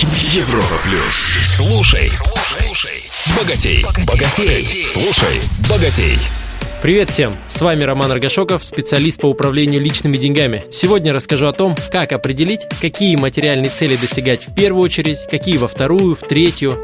Европа плюс. Слушай, слушай, богатей, богатей, слушай, богатей. Привет всем! С вами Роман Рогашоков, специалист по управлению личными деньгами. Сегодня расскажу о том, как определить, какие материальные цели достигать в первую очередь, какие во вторую, в третью.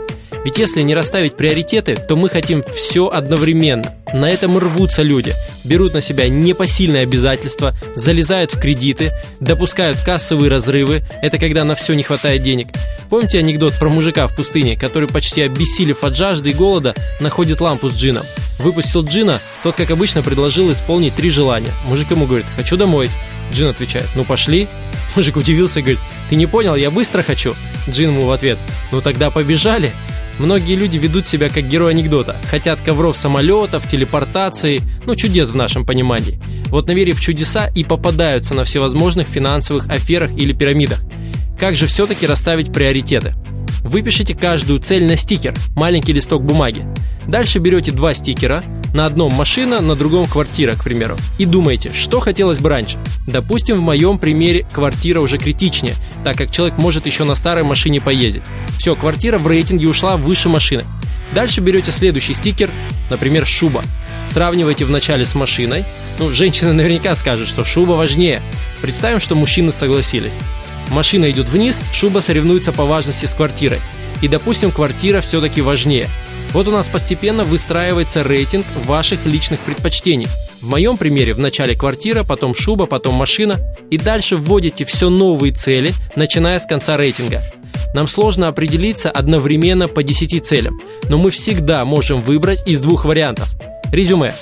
Ведь если не расставить приоритеты, то мы хотим все одновременно. На этом рвутся люди. Берут на себя непосильные обязательства, залезают в кредиты, допускают кассовые разрывы. Это когда на все не хватает денег. Помните анекдот про мужика в пустыне, который почти обессилев от жажды и голода, находит лампу с джином? Выпустил джина, тот, как обычно, предложил исполнить три желания. Мужик ему говорит «хочу домой». Джин отвечает «ну пошли». Мужик удивился и говорит «ты не понял, я быстро хочу». Джин ему в ответ «ну тогда побежали». Многие люди ведут себя как герой анекдота, хотят ковров самолетов, телепортации, ну чудес в нашем понимании. Вот наверив в чудеса и попадаются на всевозможных финансовых аферах или пирамидах. Как же все-таки расставить приоритеты? Выпишите каждую цель на стикер, маленький листок бумаги. Дальше берете два стикера, на одном машина, на другом квартира, к примеру. И думаете, что хотелось бы раньше. Допустим, в моем примере квартира уже критичнее, так как человек может еще на старой машине поездить. Все, квартира в рейтинге ушла выше машины. Дальше берете следующий стикер, например, шуба. Сравнивайте вначале с машиной. Ну, женщина наверняка скажет, что шуба важнее. Представим, что мужчины согласились. Машина идет вниз, шуба соревнуется по важности с квартирой. И, допустим, квартира все-таки важнее. Вот у нас постепенно выстраивается рейтинг ваших личных предпочтений. В моем примере в начале квартира, потом шуба, потом машина. И дальше вводите все новые цели, начиная с конца рейтинга. Нам сложно определиться одновременно по 10 целям, но мы всегда можем выбрать из двух вариантов. Резюме.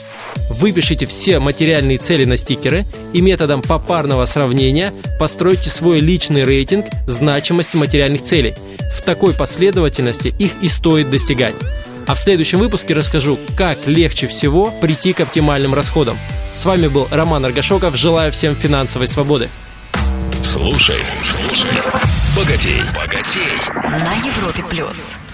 Выпишите все материальные цели на стикеры и методом попарного сравнения постройте свой личный рейтинг значимости материальных целей. В такой последовательности их и стоит достигать. А в следующем выпуске расскажу, как легче всего прийти к оптимальным расходам. С вами был Роман Аргашоков. Желаю всем финансовой свободы. Слушай, слушай, богатей, богатей. На Европе плюс.